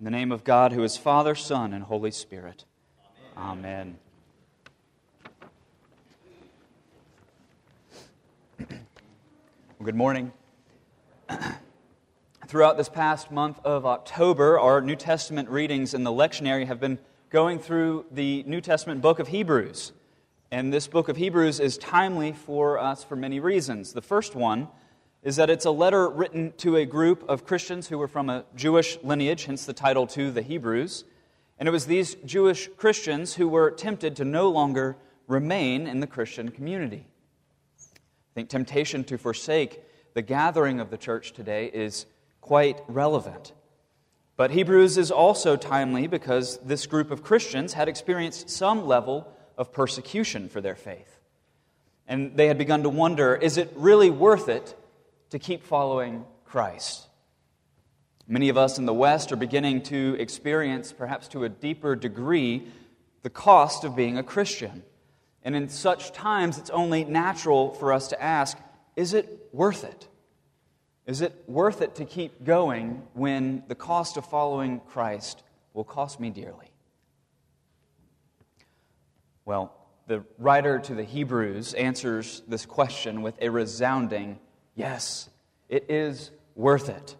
In the name of God, who is Father, Son, and Holy Spirit. Amen. Well, good morning. Throughout this past month of October, our New Testament readings in the lectionary have been going through the New Testament book of Hebrews. And this book of Hebrews is timely for us for many reasons. The first one is that it's a letter written to a group of Christians who were from a Jewish lineage, hence the title to the Hebrews. And it was these Jewish Christians who were tempted to no longer remain in the Christian community. I think temptation to forsake the gathering of the church today is quite relevant. But Hebrews is also timely because this group of Christians had experienced some level of persecution for their faith. And they had begun to wonder is it really worth it to keep following Christ. Many of us in the West are beginning to experience, perhaps to a deeper degree, the cost of being a Christian. And in such times, it's only natural for us to ask is it worth it? Is it worth it to keep going when the cost of following Christ will cost me dearly? Well, the writer to the Hebrews answers this question with a resounding Yes, it is worth it.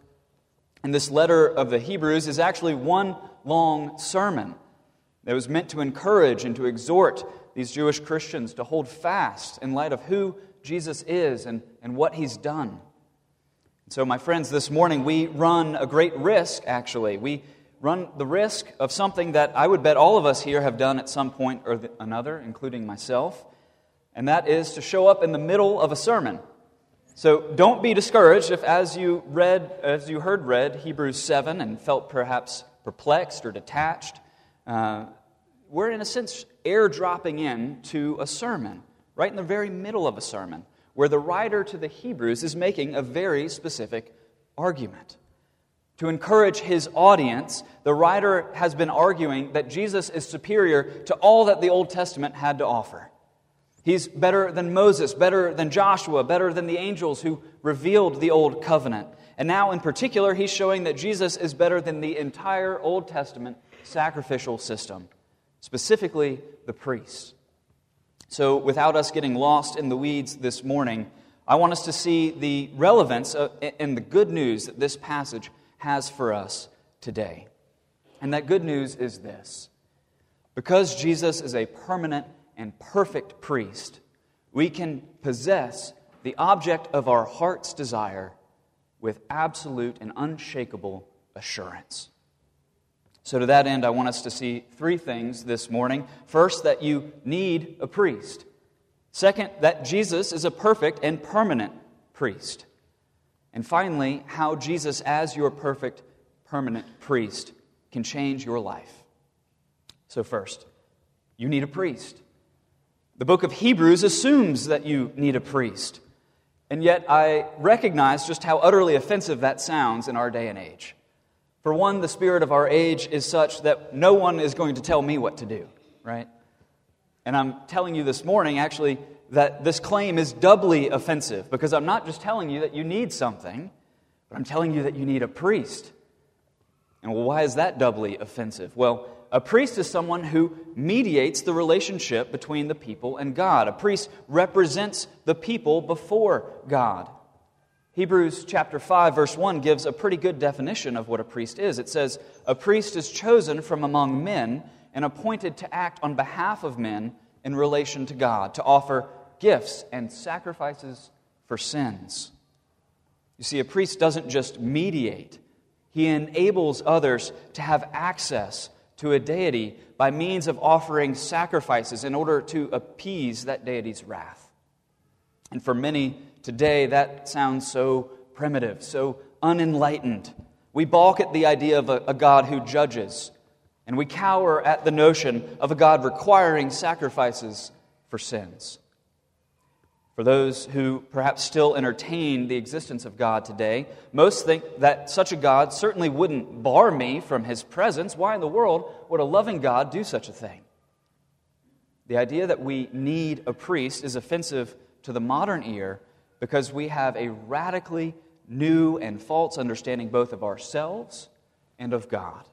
And this letter of the Hebrews is actually one long sermon that was meant to encourage and to exhort these Jewish Christians to hold fast in light of who Jesus is and, and what he's done. So, my friends, this morning we run a great risk, actually. We run the risk of something that I would bet all of us here have done at some point or another, including myself, and that is to show up in the middle of a sermon. So don't be discouraged if, as you read, as you heard read Hebrews 7 and felt perhaps perplexed or detached, uh, we're in a sense airdropping in to a sermon, right in the very middle of a sermon, where the writer to the Hebrews is making a very specific argument. To encourage his audience, the writer has been arguing that Jesus is superior to all that the Old Testament had to offer. He's better than Moses, better than Joshua, better than the angels who revealed the Old Covenant. And now, in particular, he's showing that Jesus is better than the entire Old Testament sacrificial system, specifically the priests. So, without us getting lost in the weeds this morning, I want us to see the relevance uh, and the good news that this passage has for us today. And that good news is this because Jesus is a permanent and perfect priest, we can possess the object of our heart's desire with absolute and unshakable assurance. So, to that end, I want us to see three things this morning. First, that you need a priest. Second, that Jesus is a perfect and permanent priest. And finally, how Jesus, as your perfect, permanent priest, can change your life. So, first, you need a priest. The book of Hebrews assumes that you need a priest. And yet, I recognize just how utterly offensive that sounds in our day and age. For one, the spirit of our age is such that no one is going to tell me what to do, right? And I'm telling you this morning, actually, that this claim is doubly offensive because I'm not just telling you that you need something, but I'm telling you that you need a priest. And well, why is that doubly offensive? Well, a priest is someone who mediates the relationship between the people and God. A priest represents the people before God. Hebrews chapter 5 verse 1 gives a pretty good definition of what a priest is. It says, "A priest is chosen from among men and appointed to act on behalf of men in relation to God, to offer gifts and sacrifices for sins." You see, a priest doesn't just mediate, he enables others to have access to a deity by means of offering sacrifices in order to appease that deity's wrath. And for many today, that sounds so primitive, so unenlightened. We balk at the idea of a, a God who judges, and we cower at the notion of a God requiring sacrifices for sins. For those who perhaps still entertain the existence of God today, most think that such a God certainly wouldn't bar me from his presence. Why in the world would a loving God do such a thing? The idea that we need a priest is offensive to the modern ear because we have a radically new and false understanding both of ourselves and of God.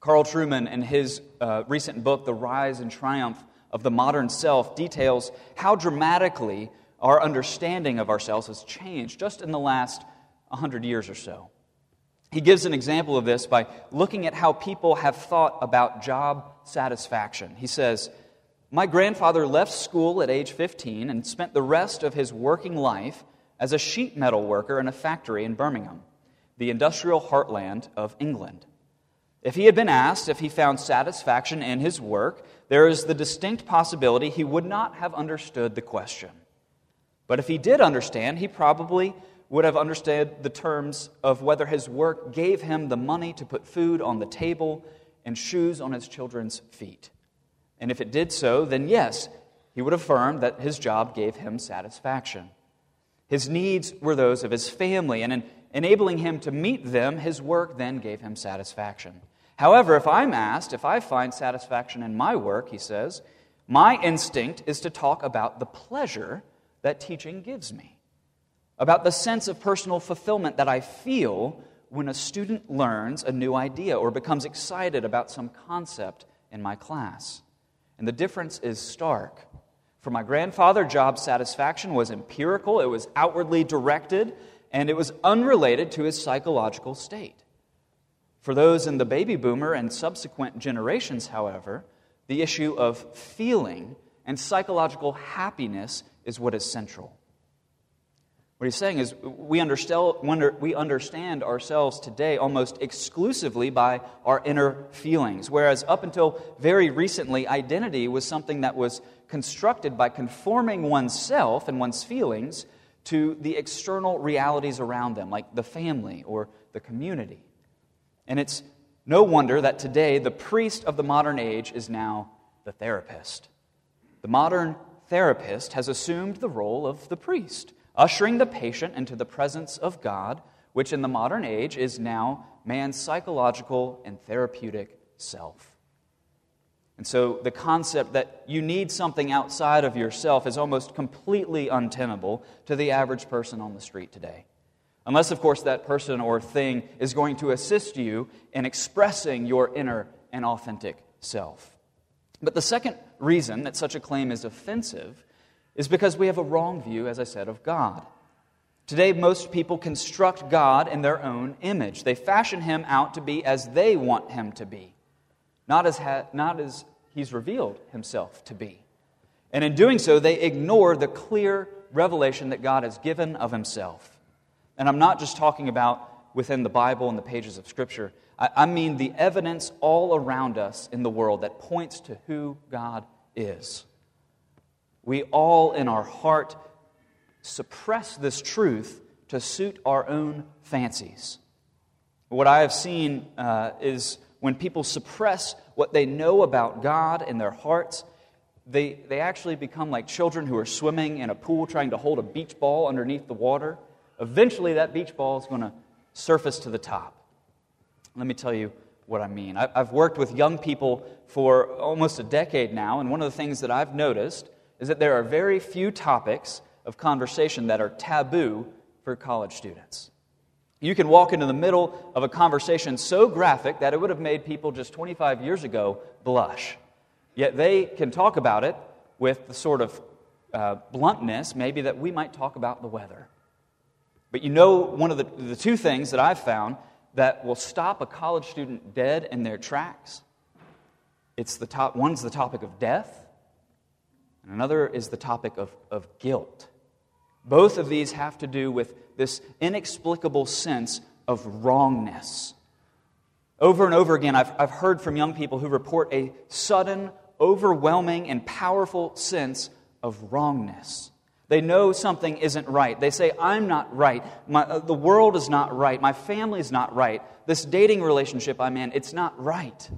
Carl Trueman, in his uh, recent book, The Rise and Triumph of the Modern Self, details how dramatically our understanding of ourselves has changed just in the last 100 years or so. He gives an example of this by looking at how people have thought about job satisfaction. He says, My grandfather left school at age 15 and spent the rest of his working life as a sheet metal worker in a factory in Birmingham, the industrial heartland of England. If he had been asked if he found satisfaction in his work, there is the distinct possibility he would not have understood the question. But if he did understand, he probably would have understood the terms of whether his work gave him the money to put food on the table and shoes on his children's feet. And if it did so, then yes, he would affirm that his job gave him satisfaction. His needs were those of his family, and in enabling him to meet them, his work then gave him satisfaction. However, if I'm asked if I find satisfaction in my work, he says, my instinct is to talk about the pleasure that teaching gives me about the sense of personal fulfillment that I feel when a student learns a new idea or becomes excited about some concept in my class. And the difference is stark. For my grandfather, job satisfaction was empirical, it was outwardly directed, and it was unrelated to his psychological state. For those in the baby boomer and subsequent generations, however, the issue of feeling and psychological happiness is what is central. What he's saying is we understand ourselves today almost exclusively by our inner feelings, whereas up until very recently, identity was something that was constructed by conforming oneself and one's feelings to the external realities around them, like the family or the community. And it's no wonder that today the priest of the modern age is now the therapist. The modern therapist has assumed the role of the priest ushering the patient into the presence of God, which in the modern age is now man's psychological and therapeutic self. And so the concept that you need something outside of yourself is almost completely untenable to the average person on the street today. Unless, of course, that person or thing is going to assist you in expressing your inner and authentic self. But the second reason that such a claim is offensive is because we have a wrong view, as I said, of God. Today, most people construct God in their own image. They fashion him out to be as they want him to be, not as, ha- not as he's revealed himself to be. And in doing so, they ignore the clear revelation that God has given of himself. And I'm not just talking about within the Bible and the pages of Scripture, I, I mean the evidence all around us in the world that points to who God is. We all, in our heart, suppress this truth to suit our own fancies. What I have seen uh, is when people suppress what they know about God in their hearts, they, they actually become like children who are swimming in a pool trying to hold a beach ball underneath the water. Eventually, that beach ball is going to surface to the top. Let me tell you what I mean. I've worked with young people for almost a decade now, and one of the things that I've noticed is that there are very few topics of conversation that are taboo for college students. You can walk into the middle of a conversation so graphic that it would have made people just 25 years ago blush. Yet they can talk about it with the sort of uh, bluntness, maybe, that we might talk about the weather. But you know, one of the, the two things that I've found that will stop a college student dead in their tracks it's the top, one's the topic of death, and another is the topic of, of guilt. Both of these have to do with this inexplicable sense of wrongness. Over and over again, I've, I've heard from young people who report a sudden, overwhelming, and powerful sense of wrongness. They know something isn't right. They say, I'm not right. My, uh, the world is not right. My family is not right. This dating relationship I'm in, it's not right.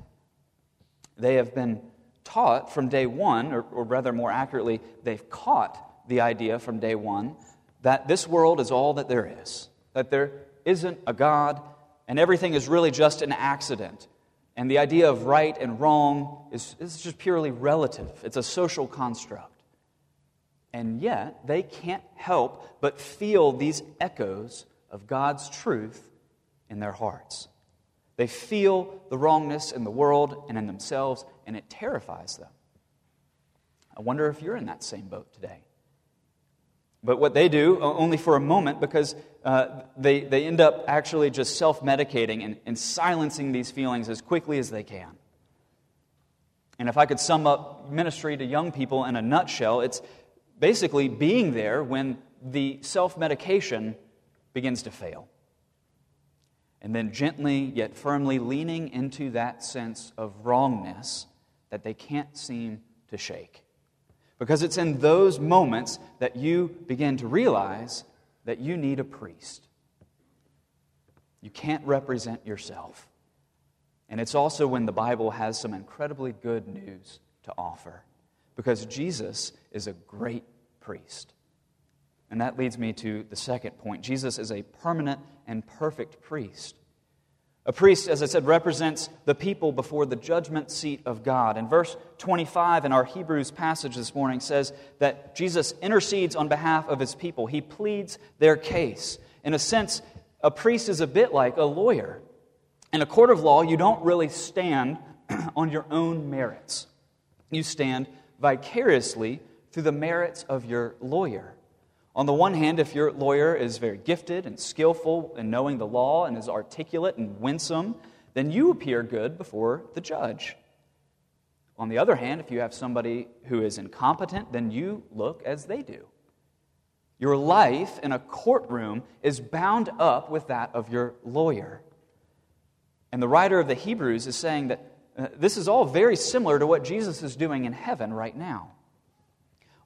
They have been taught from day one, or, or rather more accurately, they've caught the idea from day one that this world is all that there is, that there isn't a God, and everything is really just an accident. And the idea of right and wrong is, is just purely relative, it's a social construct. And yet, they can't help but feel these echoes of God's truth in their hearts. They feel the wrongness in the world and in themselves, and it terrifies them. I wonder if you're in that same boat today. But what they do, only for a moment, because uh, they, they end up actually just self medicating and, and silencing these feelings as quickly as they can. And if I could sum up ministry to young people in a nutshell, it's basically being there when the self medication begins to fail and then gently yet firmly leaning into that sense of wrongness that they can't seem to shake. Because it's in those moments that you begin to realize that you need a priest. You can't represent yourself. And it's also when the Bible has some incredibly good news to offer. Because Jesus is a great priest. And that leads me to the second point Jesus is a permanent and perfect priest. A priest, as I said, represents the people before the judgment seat of God. And verse 25 in our Hebrews passage this morning says that Jesus intercedes on behalf of his people. He pleads their case. In a sense, a priest is a bit like a lawyer. In a court of law, you don't really stand on your own merits, you stand vicariously through the merits of your lawyer. On the one hand, if your lawyer is very gifted and skillful in knowing the law and is articulate and winsome, then you appear good before the judge. On the other hand, if you have somebody who is incompetent, then you look as they do. Your life in a courtroom is bound up with that of your lawyer. And the writer of the Hebrews is saying that uh, this is all very similar to what Jesus is doing in heaven right now.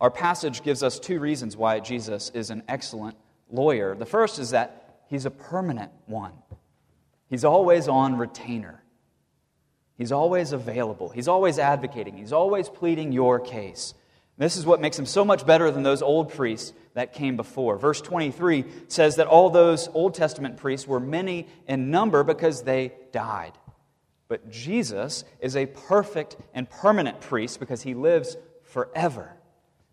Our passage gives us two reasons why Jesus is an excellent lawyer. The first is that he's a permanent one, he's always on retainer. He's always available. He's always advocating. He's always pleading your case. This is what makes him so much better than those old priests that came before. Verse 23 says that all those Old Testament priests were many in number because they died. But Jesus is a perfect and permanent priest because he lives forever.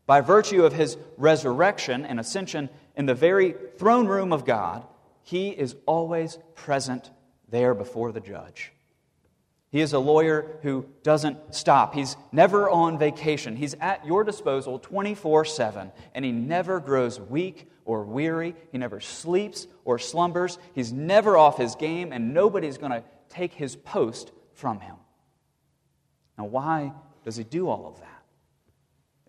By virtue of his resurrection and ascension in the very throne room of God, he is always present there before the judge. He is a lawyer who doesn't stop. He's never on vacation. He's at your disposal 24 7, and he never grows weak or weary. He never sleeps or slumbers. He's never off his game, and nobody's going to take his post from him. Now, why does he do all of that?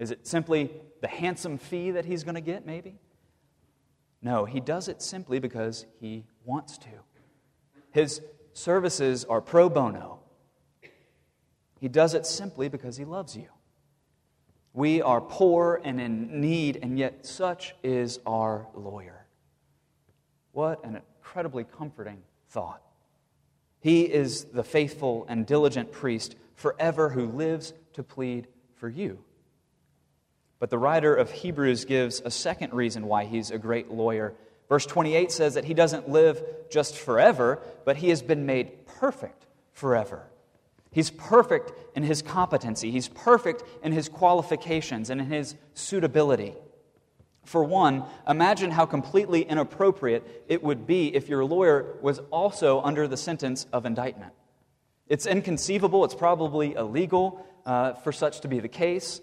Is it simply the handsome fee that he's going to get, maybe? No, he does it simply because he wants to. His services are pro bono. He does it simply because he loves you. We are poor and in need, and yet such is our lawyer. What an incredibly comforting thought. He is the faithful and diligent priest forever who lives to plead for you. But the writer of Hebrews gives a second reason why he's a great lawyer. Verse 28 says that he doesn't live just forever, but he has been made perfect forever. He's perfect in his competency, he's perfect in his qualifications and in his suitability. For one, imagine how completely inappropriate it would be if your lawyer was also under the sentence of indictment. It's inconceivable, it's probably illegal uh, for such to be the case.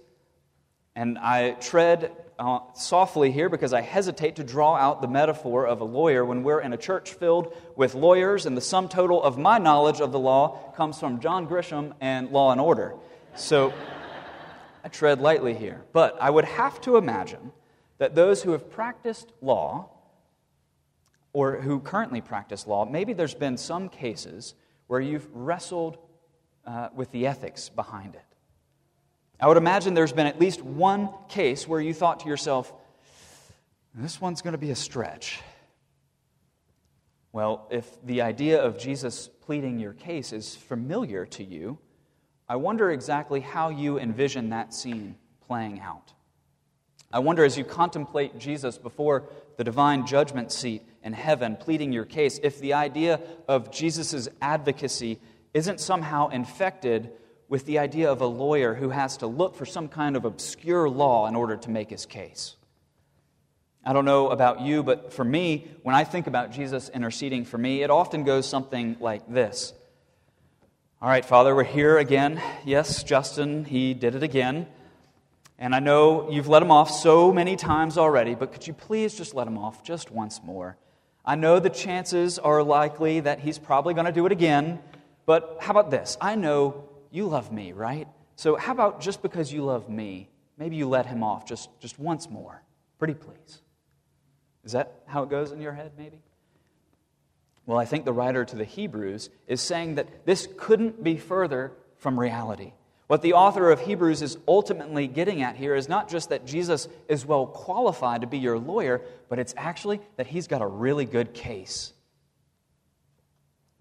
And I tread uh, softly here because I hesitate to draw out the metaphor of a lawyer when we're in a church filled with lawyers, and the sum total of my knowledge of the law comes from John Grisham and Law and Order. So I tread lightly here. But I would have to imagine that those who have practiced law, or who currently practice law, maybe there's been some cases where you've wrestled uh, with the ethics behind it. I would imagine there's been at least one case where you thought to yourself, this one's going to be a stretch. Well, if the idea of Jesus pleading your case is familiar to you, I wonder exactly how you envision that scene playing out. I wonder as you contemplate Jesus before the divine judgment seat in heaven pleading your case, if the idea of Jesus' advocacy isn't somehow infected with the idea of a lawyer who has to look for some kind of obscure law in order to make his case. I don't know about you, but for me, when I think about Jesus interceding for me, it often goes something like this All right, Father, we're here again. Yes, Justin, he did it again. And I know you've let him off so many times already, but could you please just let him off just once more? I know the chances are likely that he's probably going to do it again, but how about this? I know you love me, right? So how about just because you love me, maybe you let him off just, just once more? Pretty please. Is that how it goes in your head, maybe? Well, I think the writer to the Hebrews is saying that this couldn't be further from reality. What the author of Hebrews is ultimately getting at here is not just that Jesus is well qualified to be your lawyer, but it's actually that he's got a really good case.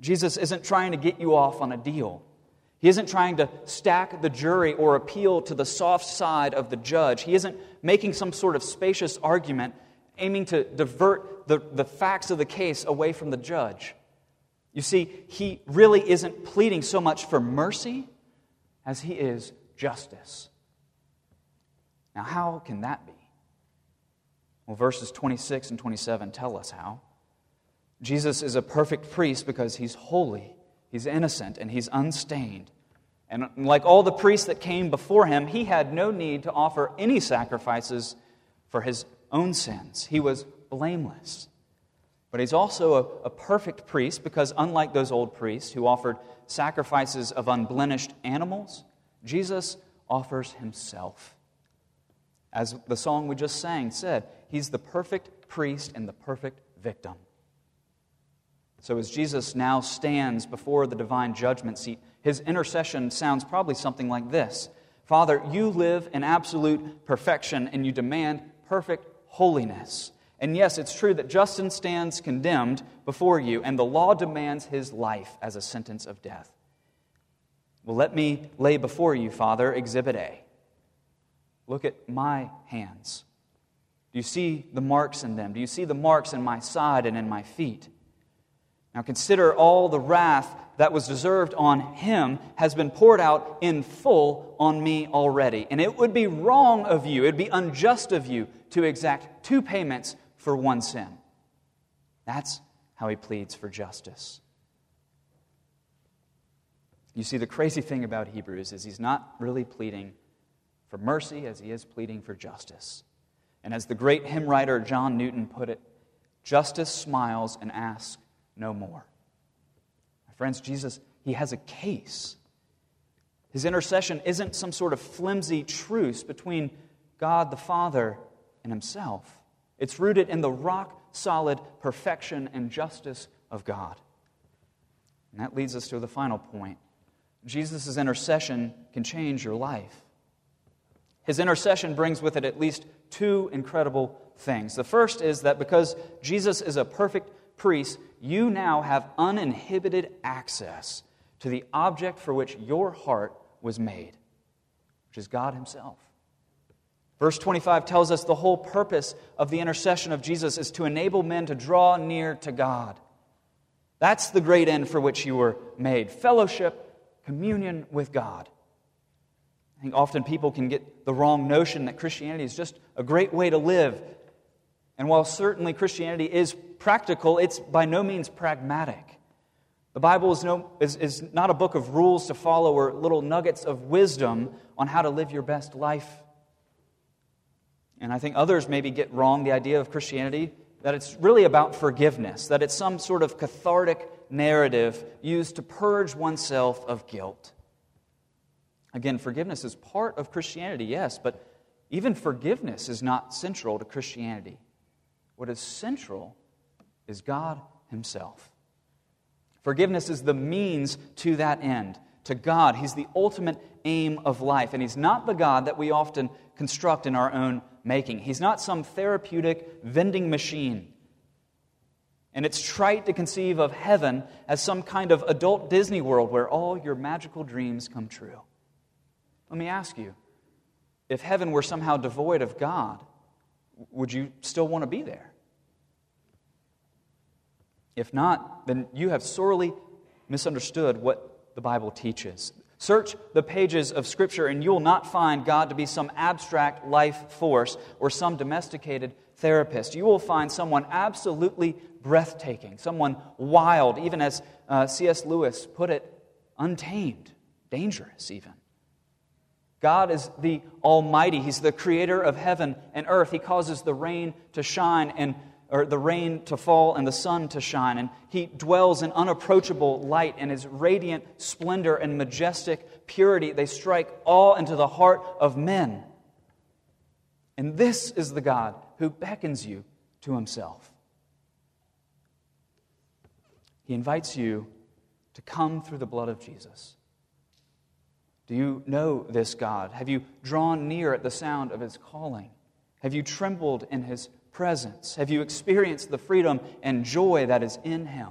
Jesus isn't trying to get you off on a deal. He isn't trying to stack the jury or appeal to the soft side of the judge. He isn't making some sort of spacious argument aiming to divert the, the facts of the case away from the judge. You see, he really isn't pleading so much for mercy as he is justice. Now, how can that be? Well, verses 26 and 27 tell us how. Jesus is a perfect priest because he's holy, he's innocent, and he's unstained. And like all the priests that came before him, he had no need to offer any sacrifices for his own sins. He was blameless. But he's also a, a, perfect priest because, unlike those old priests who offered sacrifices of unblemished animals, Jesus offers himself. As the song we just sang said, he's the perfect priest and the perfect victim. So, as Jesus now stands before the divine judgment seat, his intercession sounds probably something like this Father, you live in absolute perfection and you demand perfect holiness. And yes, it's true that Justin stands condemned before you, and the law demands his life as a sentence of death. Well, let me lay before you, Father, Exhibit A. Look at my hands. Do you see the marks in them? Do you see the marks in my side and in my feet? Now consider all the wrath that was deserved on him has been poured out in full on me already. And it would be wrong of you, it would be unjust of you to exact two payments for one sin. That's how he pleads for justice. You see, the crazy thing about Hebrews is he's not really pleading for mercy as he is pleading for justice. And as the great hymn writer John Newton put it, justice smiles and asks no more. My friends, Jesus, he has a case. His intercession isn't some sort of flimsy truce between God the Father and himself. It's rooted in the rock solid perfection and justice of God. And that leads us to the final point. Jesus' intercession can change your life. His intercession brings with it at least two incredible things. The first is that because Jesus is a perfect priest, you now have uninhibited access to the object for which your heart was made, which is God Himself. Verse 25 tells us the whole purpose of the intercession of Jesus is to enable men to draw near to God. That's the great end for which you were made fellowship, communion with God. I think often people can get the wrong notion that Christianity is just a great way to live. And while certainly Christianity is practical, it's by no means pragmatic. The Bible is, no, is, is not a book of rules to follow or little nuggets of wisdom on how to live your best life and I think others maybe get wrong the idea of Christianity that it's really about forgiveness, that it's some sort of cathartic narrative used to purge oneself of guilt. Again, forgiveness is part of Christianity, yes, but even forgiveness is not central to Christianity. What is central is God Himself. Forgiveness is the means to that end, to God. He's the ultimate aim of life, and He's not the God that we often construct in our own making. He's not some therapeutic vending machine. And it's trite to conceive of heaven as some kind of adult Disney world where all your magical dreams come true. Let me ask you if heaven were somehow devoid of God, would you still want to be there? If not, then you have sorely misunderstood what the Bible teaches. Search the pages of Scripture, and you will not find God to be some abstract life force or some domesticated therapist. You will find someone absolutely breathtaking, someone wild, even as uh, C.S. Lewis put it untamed, dangerous even. God is the Almighty. He's the creator of heaven and earth. He causes the rain to shine and or the rain to fall and the sun to shine. And he dwells in unapproachable light, and his radiant splendor and majestic purity, they strike all into the heart of men. And this is the God who beckons you to himself. He invites you to come through the blood of Jesus. Do you know this God? Have you drawn near at the sound of his calling? Have you trembled in his presence? Have you experienced the freedom and joy that is in him?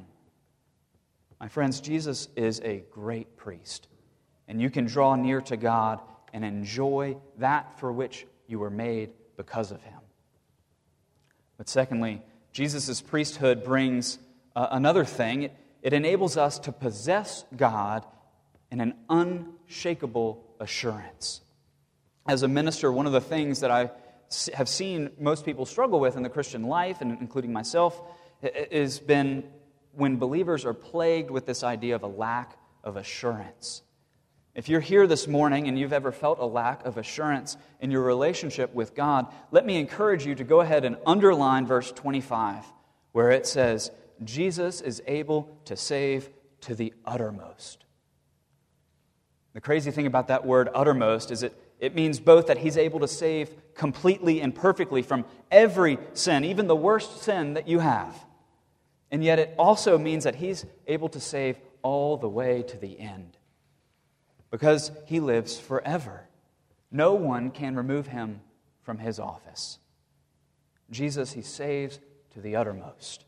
My friends, Jesus is a great priest, and you can draw near to God and enjoy that for which you were made because of him. But secondly, Jesus' priesthood brings uh, another thing. It, it enables us to possess God in an unshakable assurance. As a minister, one of the things that I have seen most people struggle with in the Christian life, and including myself, has been when believers are plagued with this idea of a lack of assurance. If you're here this morning and you've ever felt a lack of assurance in your relationship with God, let me encourage you to go ahead and underline verse 25, where it says, Jesus is able to save to the uttermost. The crazy thing about that word uttermost is it, it means both that he's able to save completely and perfectly from every sin, even the worst sin that you have. And yet it also means that he's able to save all the way to the end because he lives forever. No one can remove him from his office. Jesus, he saves to the uttermost.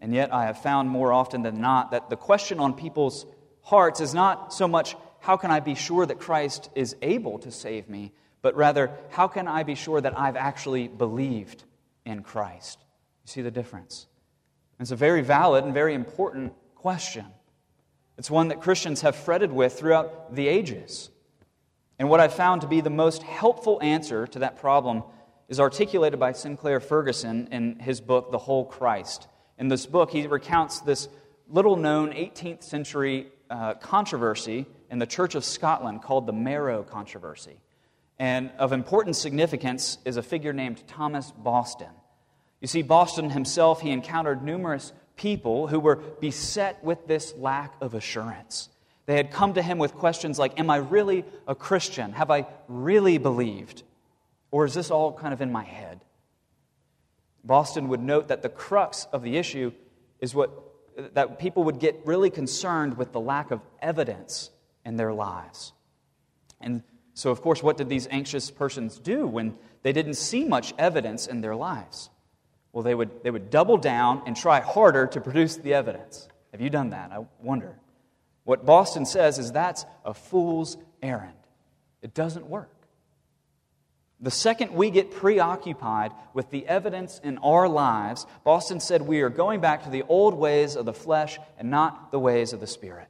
And yet, I have found more often than not that the question on people's hearts is not so much how can I be sure that Christ is able to save me, but rather how can I be sure that I've actually believed in Christ? You see the difference? It's a very valid and very important question. It's one that Christians have fretted with throughout the ages. And what I've found to be the most helpful answer to that problem is articulated by Sinclair Ferguson in his book, The Whole Christ. In this book, he recounts this little known 18th century uh, controversy in the Church of Scotland called the Marrow Controversy. And of important significance is a figure named Thomas Boston. You see, Boston himself, he encountered numerous people who were beset with this lack of assurance. They had come to him with questions like Am I really a Christian? Have I really believed? Or is this all kind of in my head? Boston would note that the crux of the issue is what that people would get really concerned with the lack of evidence in their lives. And so, of course, what did these anxious persons do when they didn't see much evidence in their lives? Well, they would, they would double down and try harder to produce the evidence. Have you done that? I wonder. What Boston says is that's a fool's errand. It doesn't work. The second we get preoccupied with the evidence in our lives, Boston said we are going back to the old ways of the flesh and not the ways of the Spirit.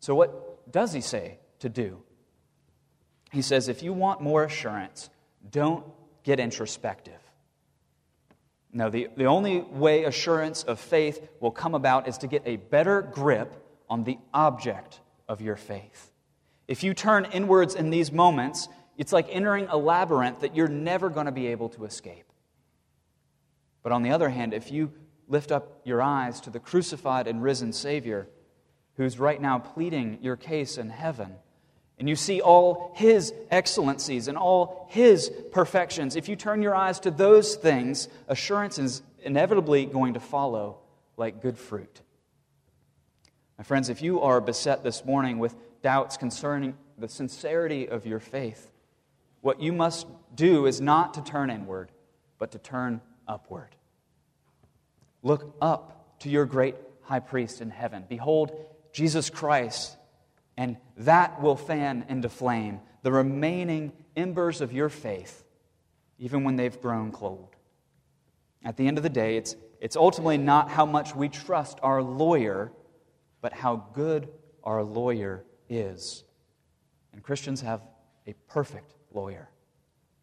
So, what does he say to do? He says, if you want more assurance, don't get introspective. No, the, the only way assurance of faith will come about is to get a better grip on the object of your faith. If you turn inwards in these moments, it's like entering a labyrinth that you're never going to be able to escape. But on the other hand, if you lift up your eyes to the crucified and risen Savior, who's right now pleading your case in heaven, and you see all his excellencies and all his perfections, if you turn your eyes to those things, assurance is inevitably going to follow like good fruit. My friends, if you are beset this morning with doubts concerning the sincerity of your faith, what you must do is not to turn inward, but to turn upward. Look up to your great high priest in heaven. Behold, Jesus Christ, and that will fan into flame the remaining embers of your faith, even when they've grown cold. At the end of the day, it's, it's ultimately not how much we trust our lawyer, but how good our lawyer is. And Christians have a perfect lawyer.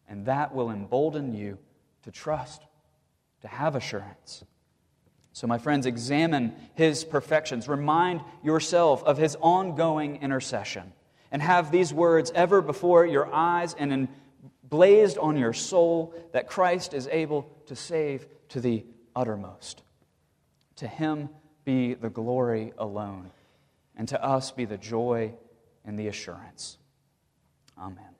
And that will embolden you to trust, to have assurance. So, my friends, examine his perfections. Remind yourself of his ongoing intercession. And have these words ever before your eyes and blazed on your soul that Christ is able to save to the uttermost. To him be the glory alone, and to us be the joy and the assurance. Amen.